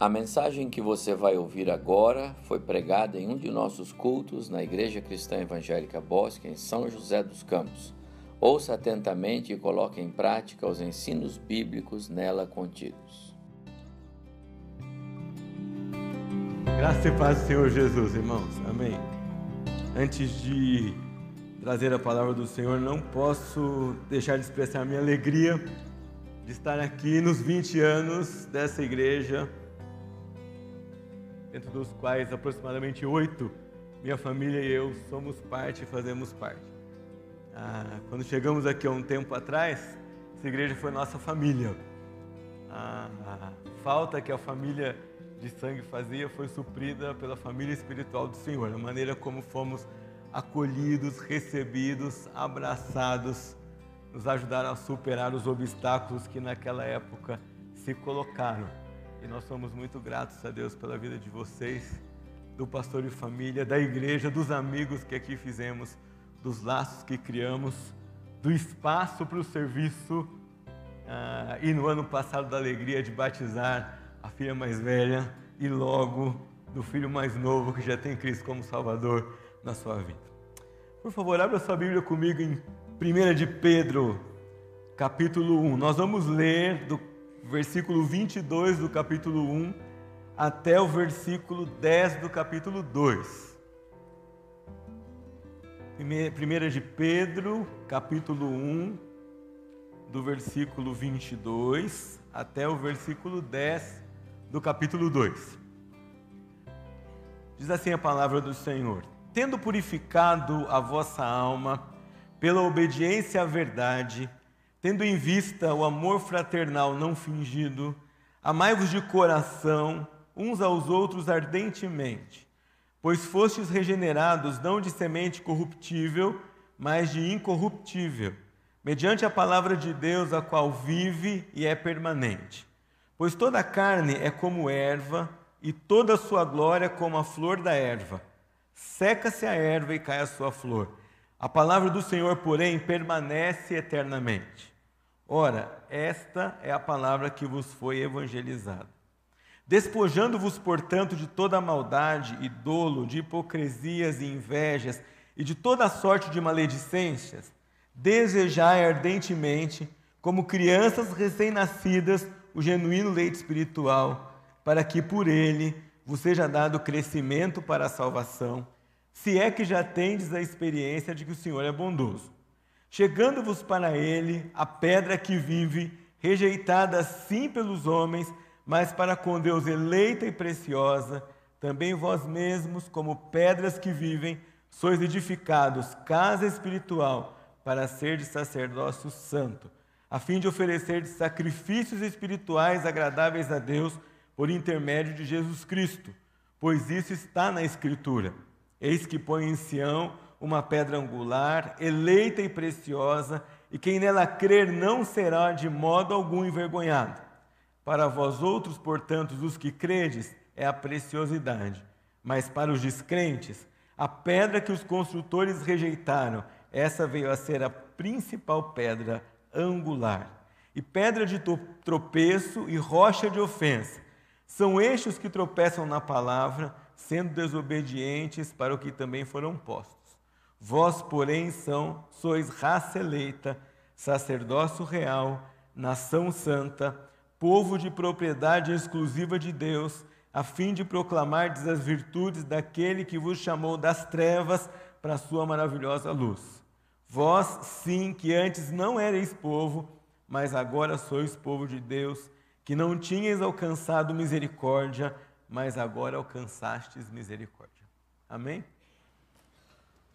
A mensagem que você vai ouvir agora foi pregada em um de nossos cultos na Igreja Cristã Evangélica Bosque, em São José dos Campos. Ouça atentamente e coloque em prática os ensinos bíblicos nela contidos. Graça e paz do Senhor Jesus, irmãos. Amém. Antes de trazer a palavra do Senhor, não posso deixar de expressar minha alegria de estar aqui nos 20 anos dessa igreja dentro dos quais aproximadamente oito, minha família e eu somos parte e fazemos parte. Ah, quando chegamos aqui há um tempo atrás, essa igreja foi nossa família. A, a falta que a família de sangue fazia foi suprida pela família espiritual do Senhor, a maneira como fomos acolhidos, recebidos, abraçados, nos ajudaram a superar os obstáculos que naquela época se colocaram. E nós somos muito gratos a Deus pela vida de vocês, do pastor e família, da igreja, dos amigos que aqui fizemos, dos laços que criamos, do espaço para o serviço. Ah, e no ano passado, da alegria de batizar a filha mais velha e logo do filho mais novo que já tem Cristo como Salvador na sua vida. Por favor, abra sua Bíblia comigo em 1 de Pedro, capítulo 1. Nós vamos ler do versículo 22 do capítulo 1 até o versículo 10 do capítulo 2. Primeira de Pedro, capítulo 1, do versículo 22 até o versículo 10 do capítulo 2. Diz assim a palavra do Senhor: Tendo purificado a vossa alma pela obediência à verdade, Tendo em vista o amor fraternal não fingido, amai-vos de coração uns aos outros ardentemente, pois fostes regenerados não de semente corruptível, mas de incorruptível, mediante a palavra de Deus, a qual vive e é permanente. Pois toda a carne é como erva, e toda a sua glória como a flor da erva. Seca-se a erva e cai a sua flor. A palavra do Senhor, porém, permanece eternamente. Ora, esta é a palavra que vos foi evangelizada. Despojando-vos, portanto, de toda maldade e dolo, de hipocrisias e invejas e de toda sorte de maledicências, desejai ardentemente, como crianças recém-nascidas, o genuíno leite espiritual, para que por ele vos seja dado crescimento para a salvação, se é que já tendes a experiência de que o Senhor é bondoso chegando-vos para ele a pedra que vive, rejeitada sim pelos homens, mas para com Deus eleita e preciosa, também vós mesmos, como pedras que vivem, sois edificados casa espiritual para ser de sacerdócio santo, a fim de oferecer sacrifícios espirituais agradáveis a Deus por intermédio de Jesus Cristo, pois isso está na Escritura. Eis que põe em Sião uma pedra angular, eleita e preciosa, e quem nela crer não será de modo algum envergonhado. Para vós outros, portanto, os que credes, é a preciosidade, mas para os descrentes, a pedra que os construtores rejeitaram, essa veio a ser a principal pedra angular. E pedra de tropeço e rocha de ofensa. São estes que tropeçam na palavra, sendo desobedientes para o que também foram postos. Vós, porém, são, sois raça eleita, sacerdócio real, nação santa, povo de propriedade exclusiva de Deus, a fim de proclamardes as virtudes daquele que vos chamou das trevas para a sua maravilhosa luz. Vós, sim, que antes não erais povo, mas agora sois povo de Deus, que não tinhas alcançado misericórdia, mas agora alcançastes misericórdia. Amém?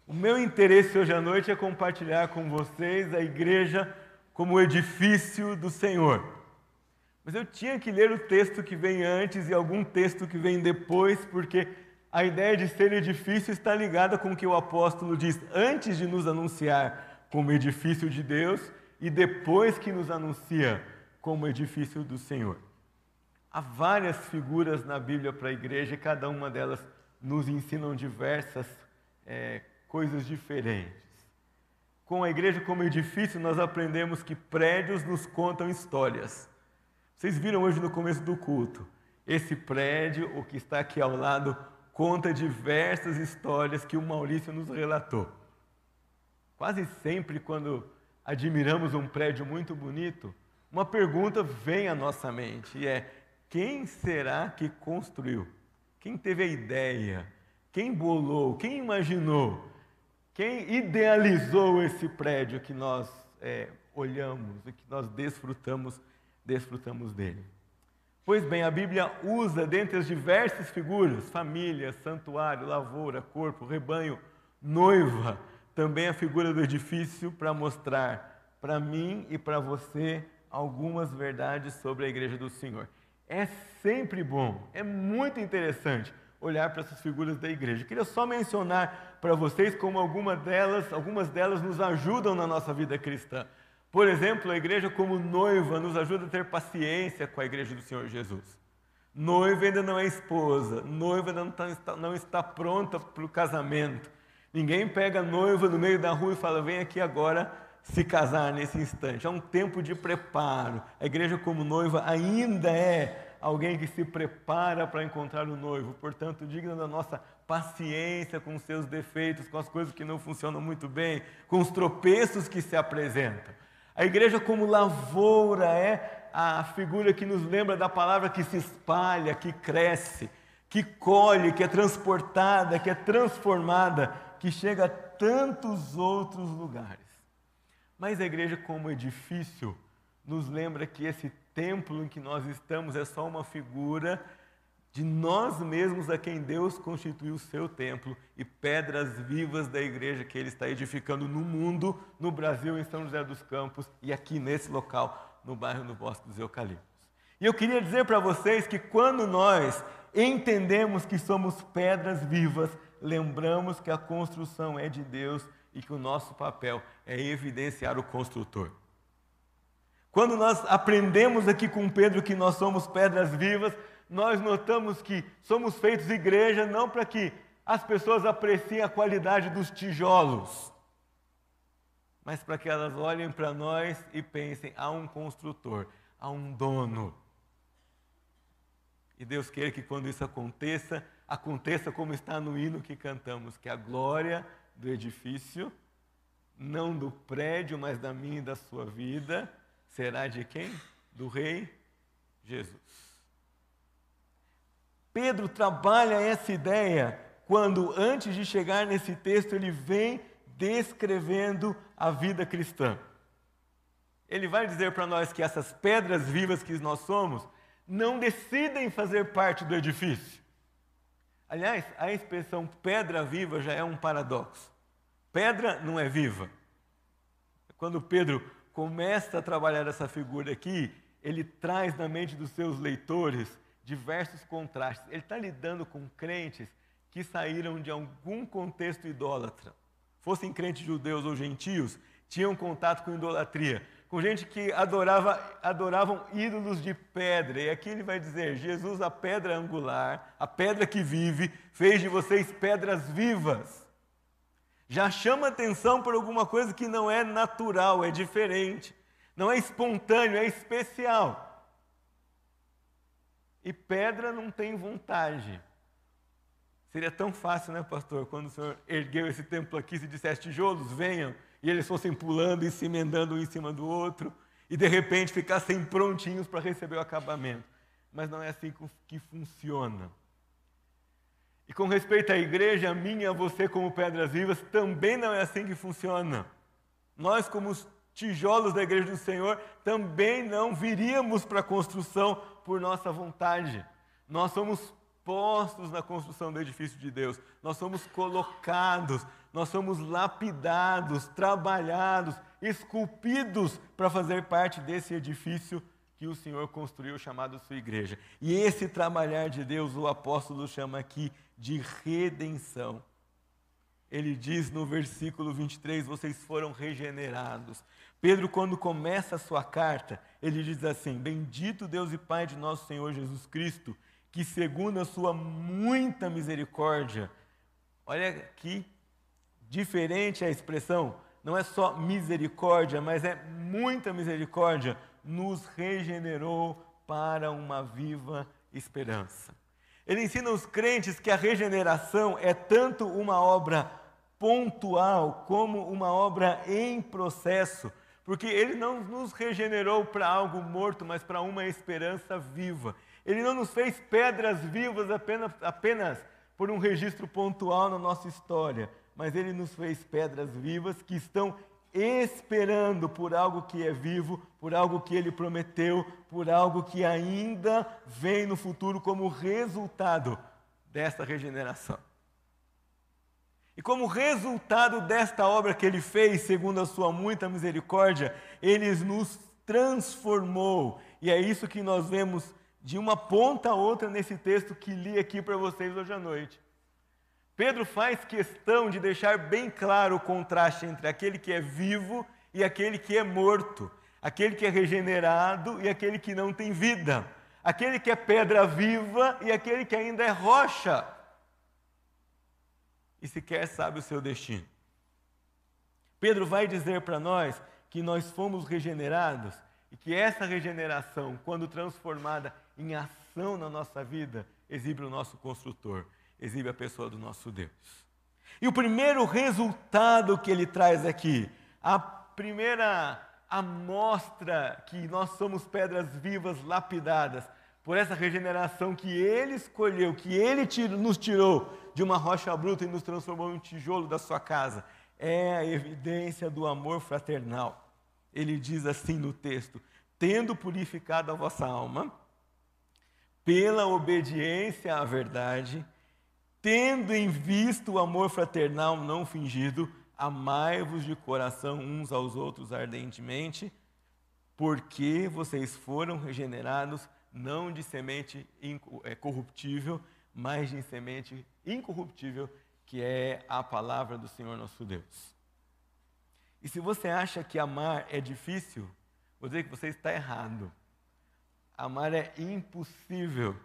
O meu interesse hoje à noite é compartilhar com vocês a igreja como edifício do Senhor. Mas eu tinha que ler o texto que vem antes e algum texto que vem depois, porque a ideia de ser edifício está ligada com o que o apóstolo diz antes de nos anunciar como edifício de Deus e depois que nos anuncia como edifício do Senhor. Há várias figuras na Bíblia para a igreja e cada uma delas nos ensinam diversas é, coisas diferentes. Com a igreja como edifício, nós aprendemos que prédios nos contam histórias. Vocês viram hoje no começo do culto Esse prédio, o que está aqui ao lado, conta diversas histórias que o Maurício nos relatou. Quase sempre, quando admiramos um prédio muito bonito, uma pergunta vem à nossa mente e é: quem será que construiu? Quem teve a ideia? Quem bolou? Quem imaginou? Quem idealizou esse prédio que nós é, olhamos e que nós desfrutamos, desfrutamos dele? Pois bem, a Bíblia usa, dentre as diversas figuras, família, santuário, lavoura, corpo, rebanho, noiva, também a figura do edifício para mostrar para mim e para você algumas verdades sobre a igreja do Senhor. É sempre bom, é muito interessante olhar para essas figuras da igreja. Eu queria só mencionar para vocês como algumas delas, algumas delas nos ajudam na nossa vida cristã. Por exemplo, a igreja, como noiva, nos ajuda a ter paciência com a igreja do Senhor Jesus. Noiva ainda não é esposa, noiva ainda não está, não está pronta para o casamento. Ninguém pega a noiva no meio da rua e fala: vem aqui agora se casar nesse instante. É um tempo de preparo. A igreja, como noiva, ainda é alguém que se prepara para encontrar o noivo, portanto, digna da nossa paciência com os seus defeitos, com as coisas que não funcionam muito bem, com os tropeços que se apresentam. A igreja, como lavoura, é a figura que nos lembra da palavra que se espalha, que cresce, que colhe, que é transportada, que é transformada, que chega a tantos outros lugares. Mas a igreja, como edifício, nos lembra que esse templo em que nós estamos é só uma figura de nós mesmos a quem Deus constituiu o seu templo e pedras vivas da igreja que Ele está edificando no mundo, no Brasil, em São José dos Campos e aqui nesse local, no bairro do Bosque dos Eucaliptos. E eu queria dizer para vocês que quando nós entendemos que somos pedras vivas, lembramos que a construção é de Deus e que o nosso papel é evidenciar o construtor. Quando nós aprendemos aqui com Pedro que nós somos pedras vivas, nós notamos que somos feitos igreja não para que as pessoas apreciem a qualidade dos tijolos, mas para que elas olhem para nós e pensem: há um construtor, há um dono. E Deus quer que quando isso aconteça, aconteça como está no hino que cantamos, que a glória do edifício, não do prédio, mas da minha e da sua vida, será de quem? Do Rei Jesus. Pedro trabalha essa ideia quando, antes de chegar nesse texto, ele vem descrevendo a vida cristã. Ele vai dizer para nós que essas pedras vivas que nós somos não decidem fazer parte do edifício. Aliás, a expressão pedra viva já é um paradoxo. Pedra não é viva. Quando Pedro começa a trabalhar essa figura aqui, ele traz na mente dos seus leitores diversos contrastes. Ele está lidando com crentes que saíram de algum contexto idólatra. Fossem crentes judeus ou gentios, tinham contato com idolatria. Com gente que adorava, adoravam ídolos de pedra. E aqui ele vai dizer: Jesus, a pedra angular, a pedra que vive, fez de vocês pedras vivas. Já chama atenção por alguma coisa que não é natural, é diferente. Não é espontâneo, é especial. E pedra não tem vontade. Seria tão fácil, né, pastor, quando o senhor ergueu esse templo aqui, se dissesse tijolos, venham, e eles fossem pulando e se emendando um em cima do outro, e de repente ficassem prontinhos para receber o acabamento. Mas não é assim que funciona. E com respeito à igreja, a minha a você, como pedras vivas, também não é assim que funciona. Nós, como os tijolos da igreja do Senhor, também não viríamos para a construção por nossa vontade. Nós somos postos na construção do edifício de Deus, nós somos colocados, nós somos lapidados, trabalhados, esculpidos para fazer parte desse edifício que o Senhor construiu, chamado sua igreja. E esse trabalhar de Deus, o apóstolo chama aqui de redenção. Ele diz no versículo 23: vocês foram regenerados. Pedro, quando começa a sua carta, ele diz assim: Bendito Deus e Pai de nosso Senhor Jesus Cristo, que segundo a sua muita misericórdia, olha que diferente a expressão, não é só misericórdia, mas é muita misericórdia, nos regenerou para uma viva esperança. Ele ensina os crentes que a regeneração é tanto uma obra pontual como uma obra em processo, porque ele não nos regenerou para algo morto, mas para uma esperança viva. Ele não nos fez pedras vivas apenas, apenas por um registro pontual na nossa história, mas ele nos fez pedras vivas que estão esperando por algo que é vivo, por algo que ele prometeu, por algo que ainda vem no futuro como resultado desta regeneração. E como resultado desta obra que ele fez, segundo a sua muita misericórdia, ele nos transformou. E é isso que nós vemos de uma ponta a outra nesse texto que li aqui para vocês hoje à noite. Pedro faz questão de deixar bem claro o contraste entre aquele que é vivo e aquele que é morto, aquele que é regenerado e aquele que não tem vida, aquele que é pedra viva e aquele que ainda é rocha e sequer sabe o seu destino. Pedro vai dizer para nós que nós fomos regenerados e que essa regeneração, quando transformada em ação na nossa vida, exibe o nosso construtor exibe a pessoa do nosso Deus. E o primeiro resultado que ele traz aqui, a primeira amostra que nós somos pedras vivas lapidadas por essa regeneração que ele escolheu, que ele nos tirou de uma rocha bruta e nos transformou em um tijolo da sua casa, é a evidência do amor fraternal. Ele diz assim no texto: tendo purificado a vossa alma, pela obediência à verdade, tendo em vista o amor fraternal não fingido, amai-vos de coração uns aos outros ardentemente, porque vocês foram regenerados não de semente é, corruptível, mas de semente incorruptível, que é a palavra do Senhor nosso Deus. E se você acha que amar é difícil, vou dizer que você está errado. Amar é impossível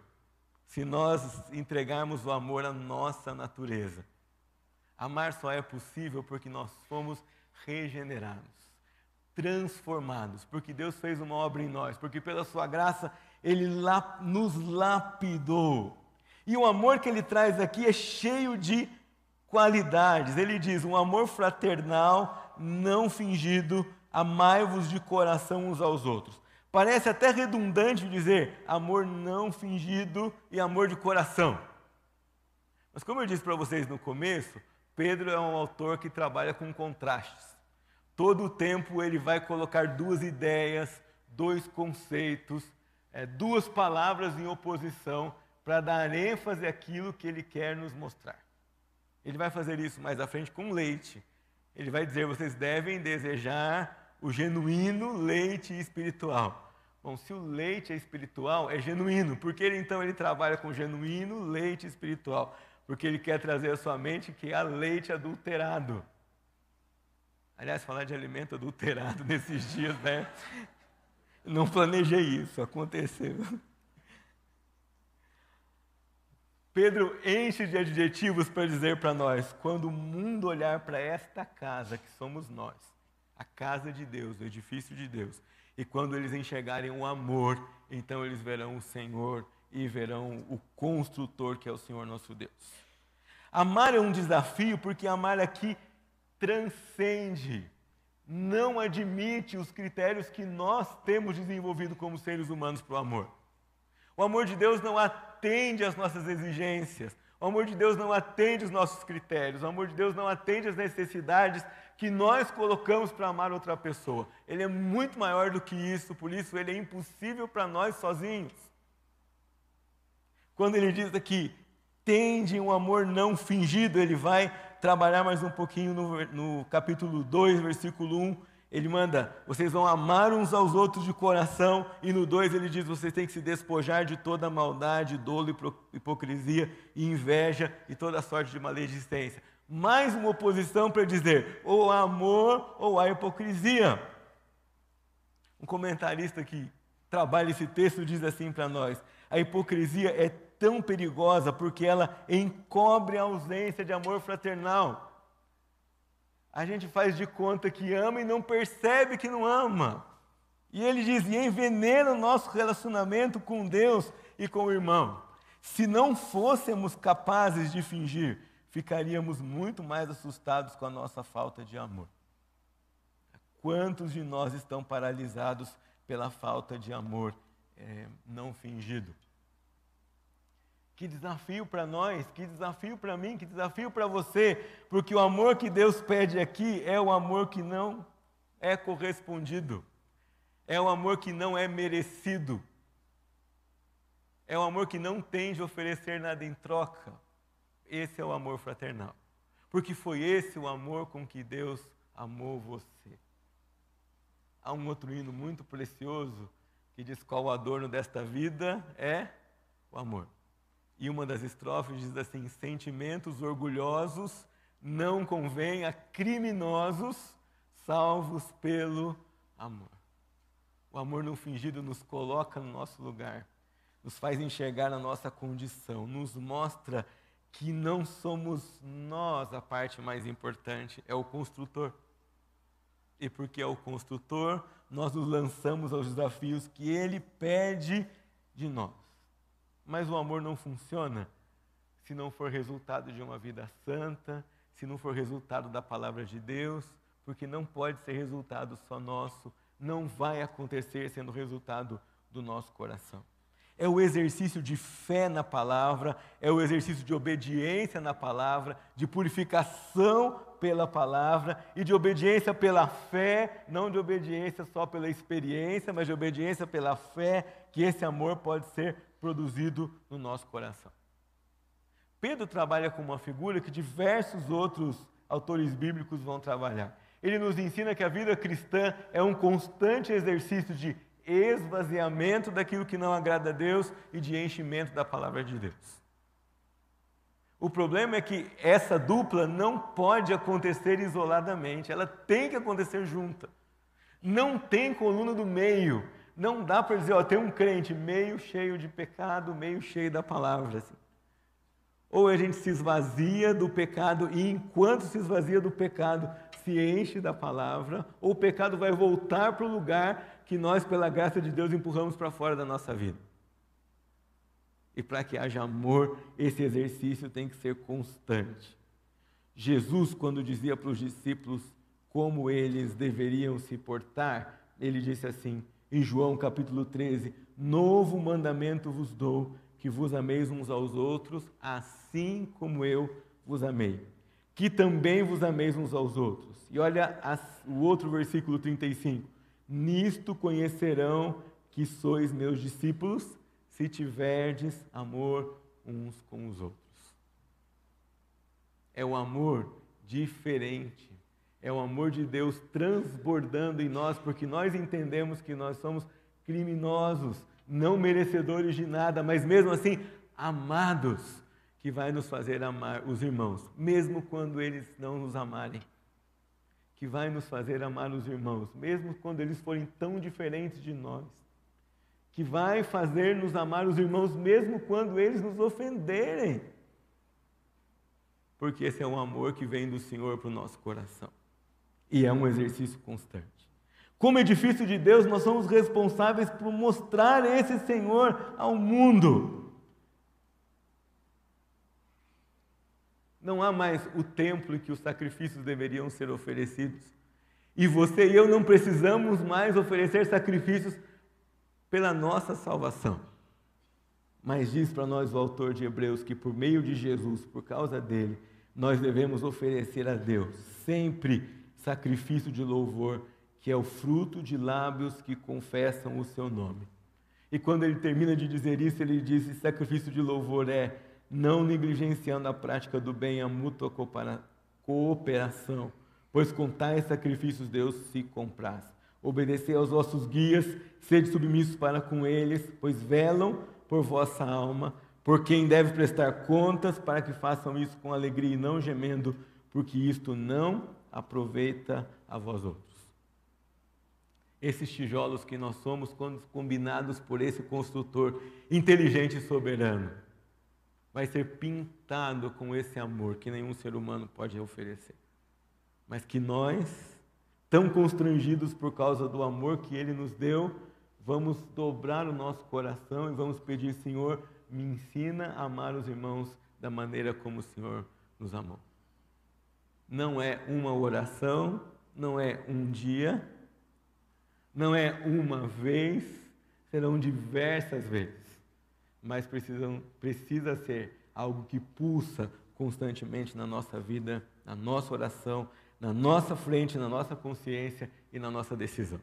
se nós entregarmos o amor à nossa natureza. Amar só é possível porque nós fomos regenerados, transformados, porque Deus fez uma obra em nós, porque pela Sua graça Ele nos lapidou. E o amor que Ele traz aqui é cheio de qualidades. Ele diz: um amor fraternal, não fingido, amai-vos de coração uns aos outros. Parece até redundante dizer amor não fingido e amor de coração. Mas, como eu disse para vocês no começo, Pedro é um autor que trabalha com contrastes. Todo o tempo ele vai colocar duas ideias, dois conceitos, é, duas palavras em oposição para dar ênfase àquilo que ele quer nos mostrar. Ele vai fazer isso mais à frente com leite. Ele vai dizer: vocês devem desejar o genuíno leite espiritual. Bom, se o leite é espiritual, é genuíno. Por que ele, então ele trabalha com genuíno leite espiritual? Porque ele quer trazer à sua mente que há leite adulterado. Aliás, falar de alimento adulterado nesses dias, né? Não planejei isso, aconteceu. Pedro enche de adjetivos para dizer para nós: quando o mundo olhar para esta casa que somos nós, a casa de Deus, o edifício de Deus. E quando eles enxergarem o amor, então eles verão o Senhor e verão o construtor que é o Senhor nosso Deus. Amar é um desafio porque amar aqui transcende, não admite os critérios que nós temos desenvolvido como seres humanos para o amor. O amor de Deus não atende às nossas exigências, o amor de Deus não atende os nossos critérios, o amor de Deus não atende às necessidades que nós colocamos para amar outra pessoa. Ele é muito maior do que isso, por isso ele é impossível para nós sozinhos. Quando ele diz aqui, tende um amor não fingido, ele vai trabalhar mais um pouquinho no, no capítulo 2, versículo 1. Ele manda, vocês vão amar uns aos outros de coração, e no 2 ele diz, vocês têm que se despojar de toda maldade, dolo, hipocrisia, inveja e toda sorte de maledicência mais uma oposição para dizer ou há amor ou há hipocrisia. Um comentarista que trabalha esse texto diz assim para nós: a hipocrisia é tão perigosa porque ela encobre a ausência de amor fraternal. A gente faz de conta que ama e não percebe que não ama. E ele diz: e envenena o nosso relacionamento com Deus e com o irmão. Se não fôssemos capazes de fingir, ficaríamos muito mais assustados com a nossa falta de amor. Quantos de nós estão paralisados pela falta de amor é, não fingido? Que desafio para nós, que desafio para mim, que desafio para você, porque o amor que Deus pede aqui é o amor que não é correspondido, é o amor que não é merecido, é o amor que não tem de oferecer nada em troca. Esse é o amor fraternal, porque foi esse o amor com que Deus amou você. Há um outro hino muito precioso que diz qual o adorno desta vida é o amor. E uma das estrofes diz assim: sentimentos orgulhosos não convém a criminosos salvos pelo amor. O amor não fingido nos coloca no nosso lugar, nos faz enxergar a nossa condição, nos mostra que não somos nós a parte mais importante, é o construtor e porque é o construtor, nós nos lançamos aos desafios que ele pede de nós. Mas o amor não funciona se não for resultado de uma vida santa, se não for resultado da palavra de Deus, porque não pode ser resultado só nosso, não vai acontecer sendo resultado do nosso coração é o exercício de fé na palavra, é o exercício de obediência na palavra, de purificação pela palavra e de obediência pela fé, não de obediência só pela experiência, mas de obediência pela fé, que esse amor pode ser produzido no nosso coração. Pedro trabalha com uma figura que diversos outros autores bíblicos vão trabalhar. Ele nos ensina que a vida cristã é um constante exercício de esvaziamento daquilo que não agrada a Deus e de enchimento da palavra de Deus. O problema é que essa dupla não pode acontecer isoladamente, ela tem que acontecer junta. Não tem coluna do meio. Não dá para dizer, ó, tem um crente meio cheio de pecado, meio cheio da palavra. Assim. Ou a gente se esvazia do pecado e enquanto se esvazia do pecado, se enche da palavra, ou o pecado vai voltar para o lugar que nós, pela graça de Deus, empurramos para fora da nossa vida. E para que haja amor, esse exercício tem que ser constante. Jesus, quando dizia para os discípulos como eles deveriam se portar, ele disse assim, em João capítulo 13: Novo mandamento vos dou, que vos ameis uns aos outros, assim como eu vos amei. Que também vos ameis uns aos outros. E olha o outro versículo 35. Nisto conhecerão que sois meus discípulos, se tiverdes amor uns com os outros. É o amor diferente. É o amor de Deus transbordando em nós, porque nós entendemos que nós somos criminosos, não merecedores de nada, mas mesmo assim amados, que vai nos fazer amar os irmãos, mesmo quando eles não nos amarem que vai nos fazer amar os irmãos, mesmo quando eles forem tão diferentes de nós. Que vai fazer nos amar os irmãos, mesmo quando eles nos ofenderem. Porque esse é um amor que vem do Senhor para o nosso coração. E é um exercício constante. Como edifício de Deus, nós somos responsáveis por mostrar esse Senhor ao mundo. Não há mais o templo em que os sacrifícios deveriam ser oferecidos. E você e eu não precisamos mais oferecer sacrifícios pela nossa salvação. Mas diz para nós o autor de Hebreus que por meio de Jesus, por causa dele, nós devemos oferecer a Deus sempre sacrifício de louvor, que é o fruto de lábios que confessam o seu nome. E quando ele termina de dizer isso, ele diz: sacrifício de louvor é não negligenciando a prática do bem e a mútua cooperação, pois com tais sacrifícios Deus se compraz. Obedecei aos vossos guias, sede submissos para com eles, pois velam por vossa alma, por quem deve prestar contas, para que façam isso com alegria e não gemendo, porque isto não aproveita a vós outros. Esses tijolos que nós somos, combinados por esse construtor inteligente e soberano, vai ser pintado com esse amor que nenhum ser humano pode oferecer. Mas que nós tão constrangidos por causa do amor que Ele nos deu, vamos dobrar o nosso coração e vamos pedir, Senhor, me ensina a amar os irmãos da maneira como o Senhor nos amou. Não é uma oração, não é um dia, não é uma vez, serão diversas vezes, mas precisam, precisa ser algo que pulsa constantemente na nossa vida, na nossa oração, na nossa frente, na nossa consciência e na nossa decisão.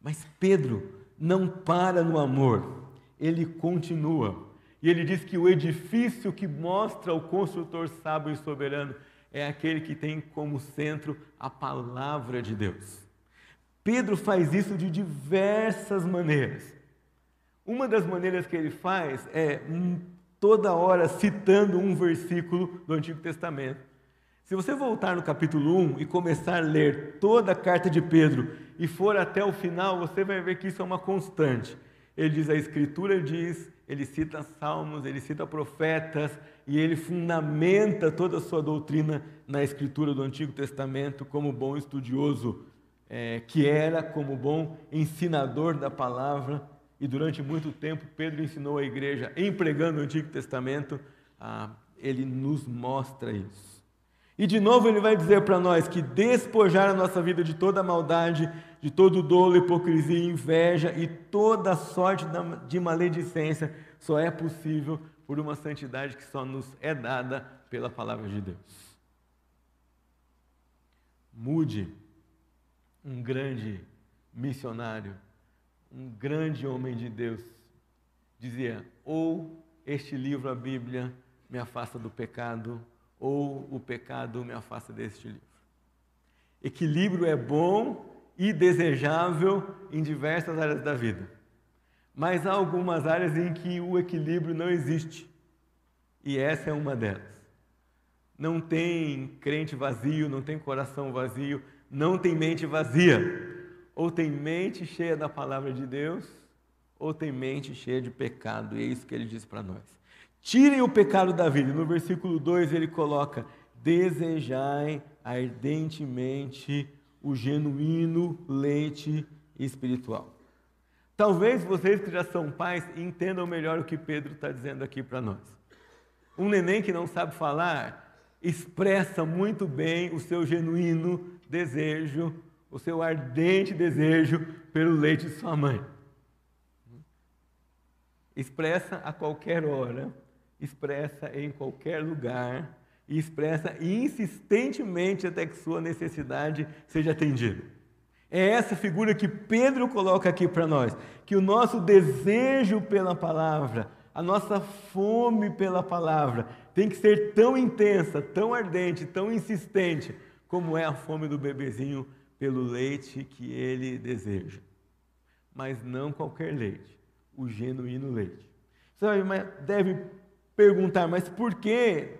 Mas Pedro não para no amor, ele continua. E ele diz que o edifício que mostra o construtor sábio e soberano é aquele que tem como centro a palavra de Deus. Pedro faz isso de diversas maneiras. Uma das maneiras que ele faz é hum, toda hora citando um versículo do Antigo Testamento. Se você voltar no capítulo 1 e começar a ler toda a carta de Pedro e for até o final, você vai ver que isso é uma constante. Ele diz, a Escritura diz, ele cita salmos, ele cita profetas e ele fundamenta toda a sua doutrina na Escritura do Antigo Testamento como bom estudioso é, que era como bom ensinador da palavra, e durante muito tempo Pedro ensinou a igreja, empregando o Antigo Testamento, ah, ele nos mostra isso. E de novo ele vai dizer para nós que despojar a nossa vida de toda maldade, de todo dolo, hipocrisia, inveja e toda sorte de maledicência só é possível por uma santidade que só nos é dada pela palavra de Deus. Mude um grande missionário, um grande homem de Deus, dizia: ou este livro, a Bíblia, me afasta do pecado, ou o pecado me afasta deste livro. Equilíbrio é bom e desejável em diversas áreas da vida, mas há algumas áreas em que o equilíbrio não existe, e essa é uma delas. Não tem crente vazio, não tem coração vazio, não tem mente vazia. Ou tem mente cheia da palavra de Deus, ou tem mente cheia de pecado. E é isso que ele diz para nós. Tirem o pecado da vida. No versículo 2 ele coloca: desejai ardentemente o genuíno leite espiritual. Talvez vocês que já são pais entendam melhor o que Pedro está dizendo aqui para nós. Um neném que não sabe falar expressa muito bem o seu genuíno desejo, o seu ardente desejo pelo leite de sua mãe. Expressa a qualquer hora, expressa em qualquer lugar e expressa insistentemente até que sua necessidade seja atendida. É essa figura que Pedro coloca aqui para nós, que o nosso desejo pela palavra, a nossa fome pela palavra tem que ser tão intensa, tão ardente, tão insistente, como é a fome do bebezinho pelo leite que ele deseja. Mas não qualquer leite, o genuíno leite. Você deve perguntar, mas por que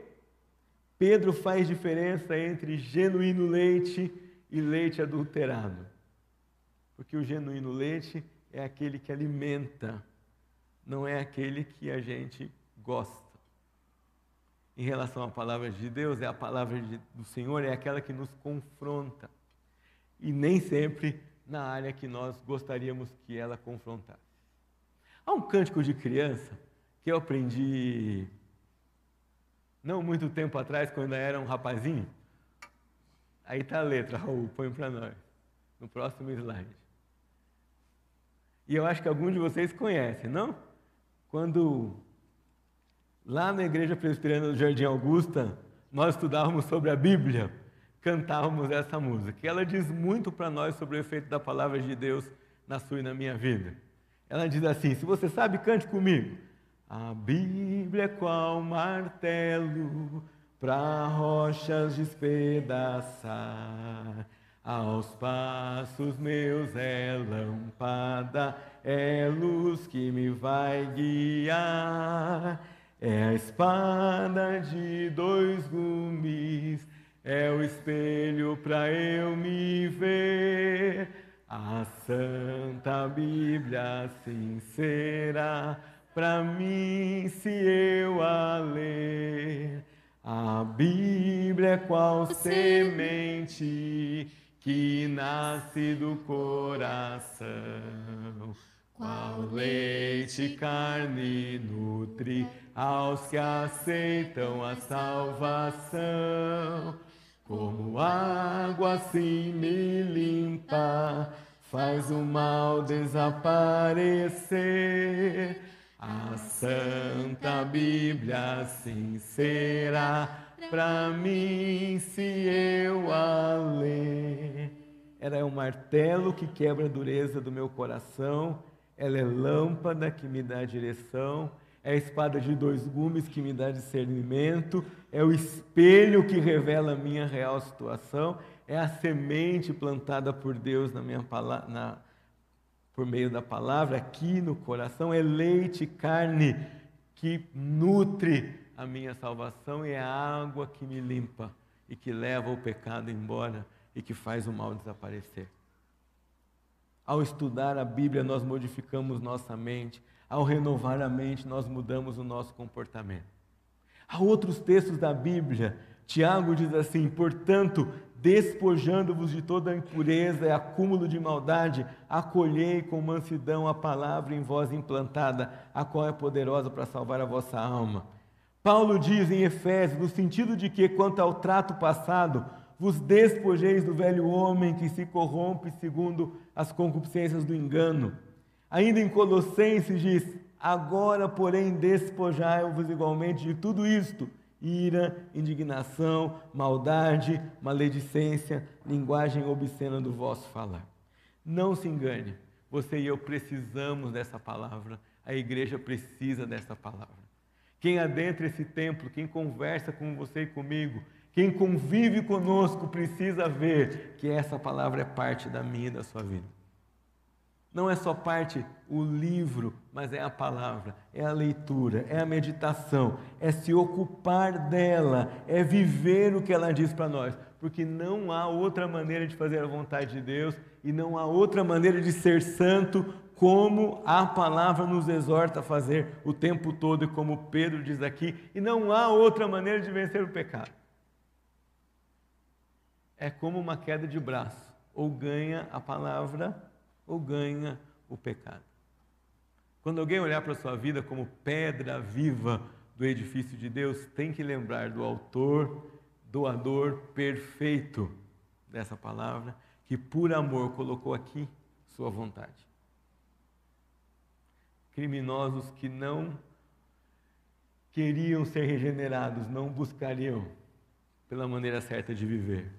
Pedro faz diferença entre genuíno leite e leite adulterado? Porque o genuíno leite é aquele que alimenta, não é aquele que a gente gosta em relação à palavra de Deus, é a palavra de, do Senhor, é aquela que nos confronta. E nem sempre na área que nós gostaríamos que ela confrontasse. Há um cântico de criança que eu aprendi não muito tempo atrás, quando era um rapazinho. Aí está a letra, Raul, põe para nós, no próximo slide. E eu acho que algum de vocês conhece, não? Quando Lá na Igreja Presbiteriana do Jardim Augusta, nós estudávamos sobre a Bíblia, cantávamos essa música. E ela diz muito para nós sobre o efeito da palavra de Deus na sua e na minha vida. Ela diz assim: se você sabe, cante comigo. A Bíblia é qual martelo para rochas despedaçar. Aos passos meus é lâmpada, é luz que me vai guiar. É a espada de dois gumes, é o espelho para eu me ver. A Santa Bíblia sincera para mim se eu a ler. A Bíblia é qual semente que nasce do coração. Qual leite carne nutre aos que aceitam a salvação. Como água assim me limpa, faz o mal desaparecer. A Santa Bíblia será para mim se eu a ler. Ela é um martelo que quebra a dureza do meu coração, ela é lâmpada que me dá direção, é a espada de dois gumes que me dá discernimento, é o espelho que revela a minha real situação, é a semente plantada por Deus na minha na, por meio da palavra aqui no coração, é leite, carne que nutre a minha salvação e é a água que me limpa e que leva o pecado embora e que faz o mal desaparecer. Ao estudar a Bíblia, nós modificamos nossa mente. Ao renovar a mente, nós mudamos o nosso comportamento. Há outros textos da Bíblia. Tiago diz assim: portanto, despojando-vos de toda impureza e acúmulo de maldade, acolhei com mansidão a palavra em vós implantada, a qual é poderosa para salvar a vossa alma. Paulo diz em Efésios, no sentido de que, quanto ao trato passado, vos despojeis do velho homem que se corrompe segundo as concupiscências do engano. Ainda em Colossenses diz: Agora, porém, despojai-vos igualmente de tudo isto: ira, indignação, maldade, maledicência, linguagem obscena do vosso falar. Não se engane, você e eu precisamos dessa palavra, a igreja precisa dessa palavra. Quem adentra esse templo, quem conversa com você e comigo, quem convive conosco, precisa ver que essa palavra é parte da minha e da sua vida. Não é só parte o livro, mas é a palavra, é a leitura, é a meditação, é se ocupar dela, é viver o que ela diz para nós, porque não há outra maneira de fazer a vontade de Deus e não há outra maneira de ser santo como a palavra nos exorta a fazer o tempo todo e como Pedro diz aqui, e não há outra maneira de vencer o pecado. É como uma queda de braço, ou ganha a palavra ou ganha o pecado. Quando alguém olhar para a sua vida como pedra viva do edifício de Deus, tem que lembrar do autor, doador perfeito dessa palavra, que por amor colocou aqui sua vontade criminosos que não queriam ser regenerados, não buscariam pela maneira certa de viver.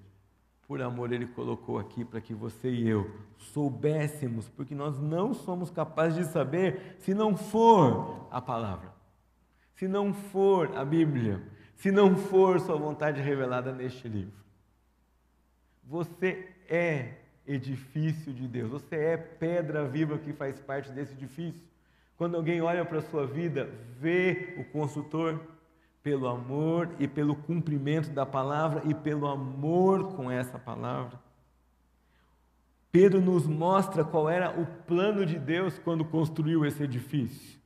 Por amor, Ele colocou aqui para que você e eu soubéssemos, porque nós não somos capazes de saber se não for a palavra, se não for a Bíblia, se não for Sua vontade revelada neste livro. Você é edifício de Deus, você é pedra viva que faz parte desse edifício. Quando alguém olha para a sua vida, vê o consultor pelo amor e pelo cumprimento da palavra e pelo amor com essa palavra. Pedro nos mostra qual era o plano de Deus quando construiu esse edifício.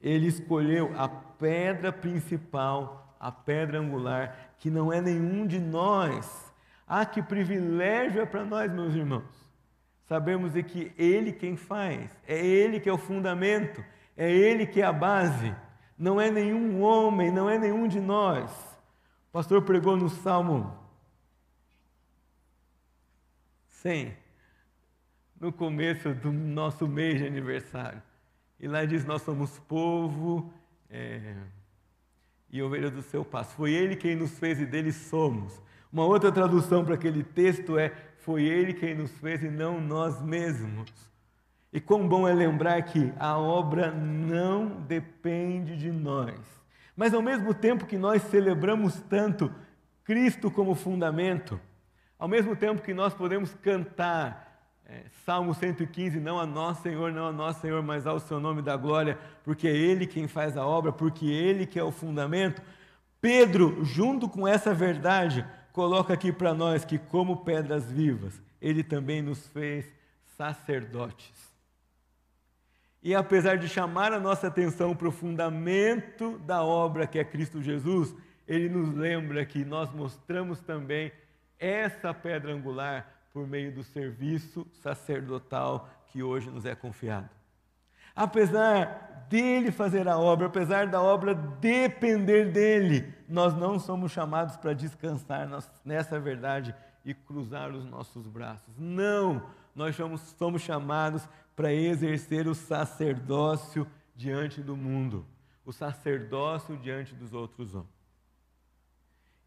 Ele escolheu a pedra principal, a pedra angular, que não é nenhum de nós. Ah, que privilégio é para nós, meus irmãos sabemos de que Ele quem faz, é Ele que é o fundamento, é Ele que é a base, não é nenhum homem, não é nenhum de nós. O pastor pregou no Salmo 100, no começo do nosso mês de aniversário. E lá diz: Nós somos povo é, e ovelha do seu passo. Foi Ele quem nos fez e dele somos. Uma outra tradução para aquele texto é: foi Ele quem nos fez e não nós mesmos. E quão bom é lembrar que a obra não depende de nós. Mas ao mesmo tempo que nós celebramos tanto Cristo como fundamento, ao mesmo tempo que nós podemos cantar é, Salmo 115, não a nós, Senhor, não a nós, Senhor, mas ao seu nome da glória, porque é Ele quem faz a obra, porque é Ele que é o fundamento. Pedro, junto com essa verdade, coloca aqui para nós que, como pedras vivas, Ele também nos fez sacerdotes. E apesar de chamar a nossa atenção para o fundamento da obra que é Cristo Jesus, ele nos lembra que nós mostramos também essa pedra angular por meio do serviço sacerdotal que hoje nos é confiado. Apesar dele fazer a obra, apesar da obra depender dele, nós não somos chamados para descansar nessa verdade e cruzar os nossos braços. Não, nós somos, chamados para exercer o sacerdócio diante do mundo, o sacerdócio diante dos outros homens.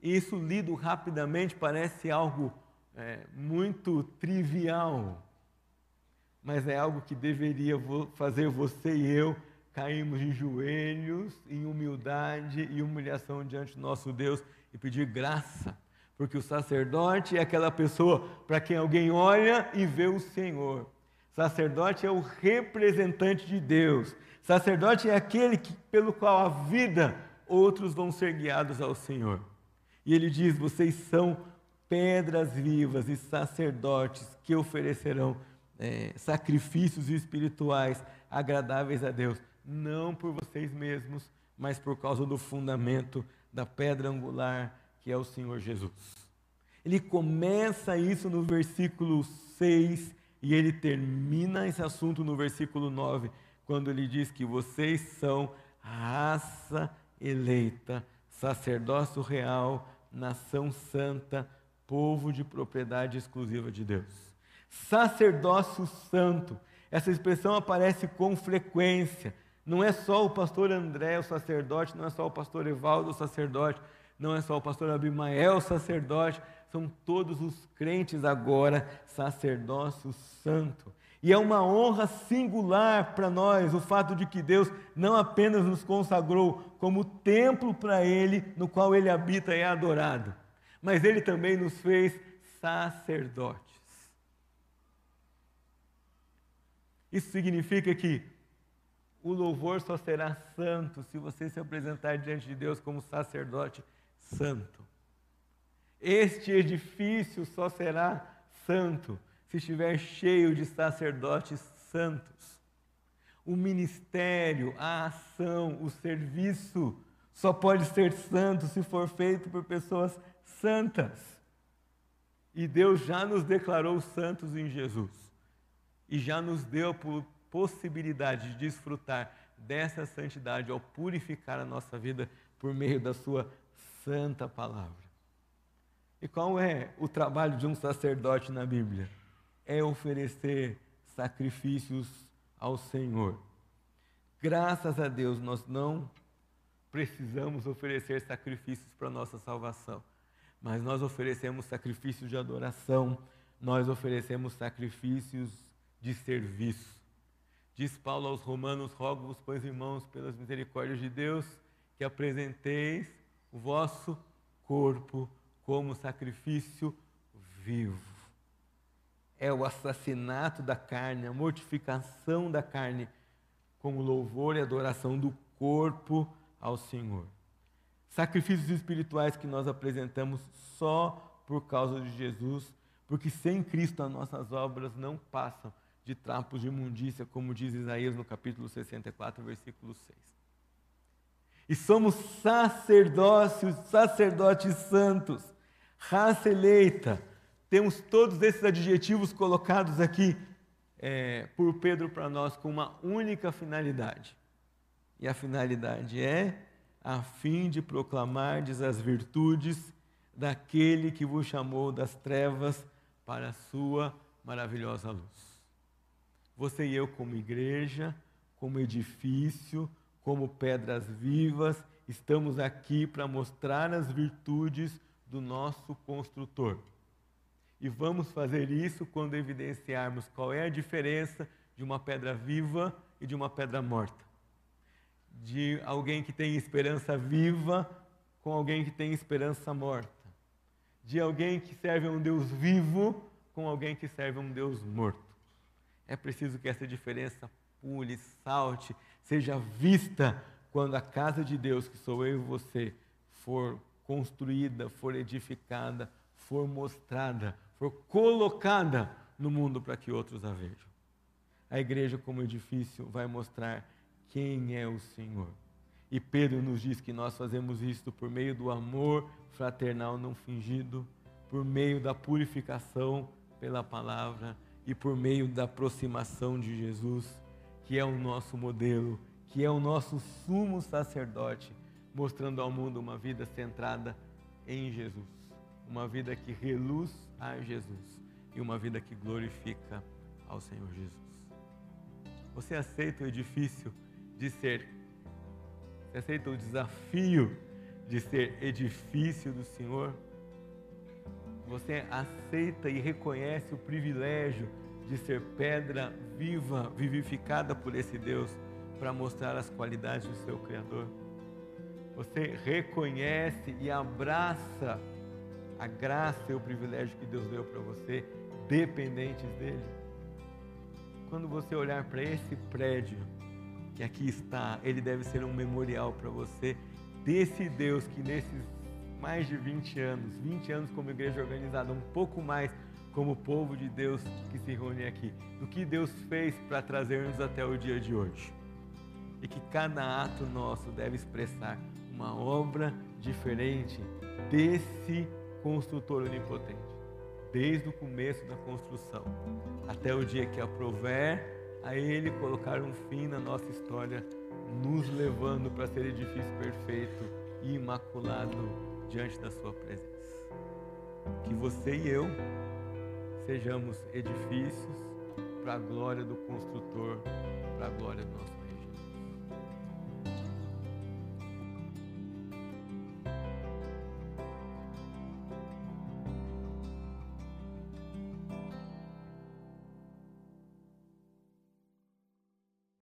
Isso lido rapidamente parece algo é, muito trivial, mas é algo que deveria fazer você e eu cairmos de joelhos em humildade e humilhação diante do nosso Deus e pedir graça, porque o sacerdote é aquela pessoa para quem alguém olha e vê o Senhor. Sacerdote é o representante de Deus. Sacerdote é aquele que, pelo qual a vida outros vão ser guiados ao Senhor. E ele diz: vocês são pedras vivas e sacerdotes que oferecerão é, sacrifícios espirituais agradáveis a Deus, não por vocês mesmos, mas por causa do fundamento da pedra angular que é o Senhor Jesus. Ele começa isso no versículo 6 e ele termina esse assunto no versículo 9, quando ele diz que vocês são raça eleita, sacerdócio real, nação santa, povo de propriedade exclusiva de Deus. Sacerdócio santo. Essa expressão aparece com frequência. Não é só o pastor André, o sacerdote, não é só o pastor Evaldo, o sacerdote, não é só o pastor Abimael, o sacerdote, são todos os crentes agora, sacerdócio santo. E é uma honra singular para nós o fato de que Deus não apenas nos consagrou como templo para Ele, no qual Ele habita e é adorado, mas Ele também nos fez sacerdotes. Isso significa que o louvor só será santo se você se apresentar diante de Deus como sacerdote santo. Este edifício só será santo se estiver cheio de sacerdotes santos. O ministério, a ação, o serviço só pode ser santo se for feito por pessoas santas. E Deus já nos declarou santos em Jesus e já nos deu a possibilidade de desfrutar dessa santidade ao purificar a nossa vida por meio da Sua santa palavra. E qual é o trabalho de um sacerdote na Bíblia? É oferecer sacrifícios ao Senhor. Graças a Deus, nós não precisamos oferecer sacrifícios para nossa salvação, mas nós oferecemos sacrifícios de adoração, nós oferecemos sacrifícios de serviço. Diz Paulo aos Romanos: Rogo-vos, pois irmãos, pelas misericórdias de Deus, que apresenteis o vosso corpo como sacrifício vivo. É o assassinato da carne, a mortificação da carne, como louvor e adoração do corpo ao Senhor. Sacrifícios espirituais que nós apresentamos só por causa de Jesus, porque sem Cristo as nossas obras não passam de trapos de imundícia, como diz Isaías no capítulo 64, versículo 6. E somos sacerdócios, sacerdotes santos, raça eleita. Temos todos esses adjetivos colocados aqui é, por Pedro para nós com uma única finalidade. E a finalidade é a fim de proclamardes as virtudes daquele que vos chamou das trevas para a sua maravilhosa luz. Você e eu, como igreja, como edifício, como pedras vivas, estamos aqui para mostrar as virtudes do nosso construtor. E vamos fazer isso quando evidenciarmos qual é a diferença de uma pedra viva e de uma pedra morta. De alguém que tem esperança viva com alguém que tem esperança morta. De alguém que serve a um Deus vivo com alguém que serve a um Deus morto. É preciso que essa diferença pule, salte, seja vista quando a casa de Deus, que sou eu e você, for construída, for edificada, for mostrada, for colocada no mundo para que outros a vejam. A igreja, como edifício, vai mostrar quem é o Senhor. E Pedro nos diz que nós fazemos isto por meio do amor fraternal não fingido, por meio da purificação pela palavra e por meio da aproximação de Jesus, que é o nosso modelo, que é o nosso sumo sacerdote, mostrando ao mundo uma vida centrada em Jesus, uma vida que reluz a Jesus e uma vida que glorifica ao Senhor Jesus. Você aceita o edifício de ser, você aceita o desafio de ser edifício do Senhor? Você aceita e reconhece o privilégio de ser pedra viva, vivificada por esse Deus para mostrar as qualidades do seu Criador? Você reconhece e abraça a graça e o privilégio que Deus deu para você, dependentes dele? Quando você olhar para esse prédio que aqui está, ele deve ser um memorial para você desse Deus que nesses mais de 20 anos, 20 anos como igreja organizada, um pouco mais como povo de Deus que se reúne aqui, do que Deus fez para trazer-nos até o dia de hoje. E que cada ato nosso deve expressar uma obra diferente desse construtor onipotente, desde o começo da construção até o dia que aprover a Ele colocar um fim na nossa história, nos levando para ser edifício perfeito e imaculado diante da Sua presença. Que você e eu sejamos edifícios para a glória do construtor, para a glória do nosso